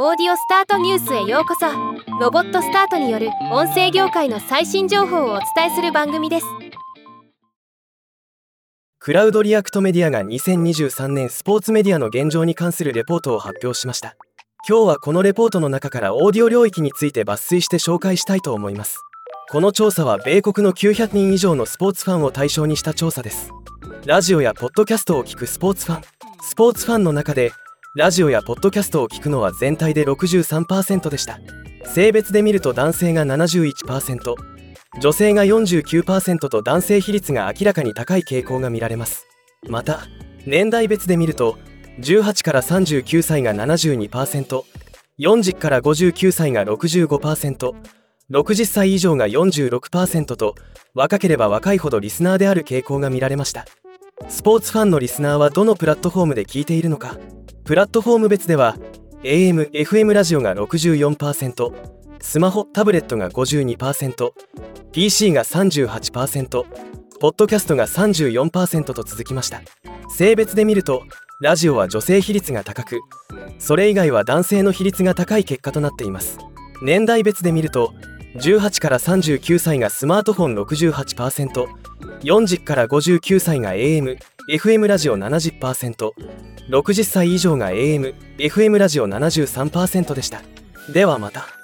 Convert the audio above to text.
オーディオスタートニュースへようこそ。ロボットスタートによる音声業界の最新情報をお伝えする番組です。クラウドリアクトメディアが2023年スポーツメディアの現状に関するレポートを発表しました。今日はこのレポートの中からオーディオ領域について抜粋して紹介したいと思います。この調査は米国の900人以上のスポーツファンを対象にした調査です。ラジオやポッドキャストを聞くスポーツファン。スポーツファンの中でラジオやポッドキャストを聞くのは全体で63%でした。性別で見ると男性が71%女性が49%と男性比率が明らかに高い傾向が見られます。また年代別で見ると18から39歳が 72%40 から59歳が 65%60 歳以上が46%と若ければ若いほどリスナーである傾向が見られました。スポーツファンのリスナーはどのプラットフォームで聞いているのか。プラットフォーム別では AM、FM ラジオが64%スマホ、タブレットが 52%PC が38%ポッドキャストが34%と続きました。性別で見るとラジオは女性比率が高くそれ以外は男性の比率が高い結果となっています。年代別で見ると18から39歳がスマートフォン 68%40 から59歳が AM、FM ラジオ 70%60 歳以上が AM、FM ラジオ73%でした。ではまた。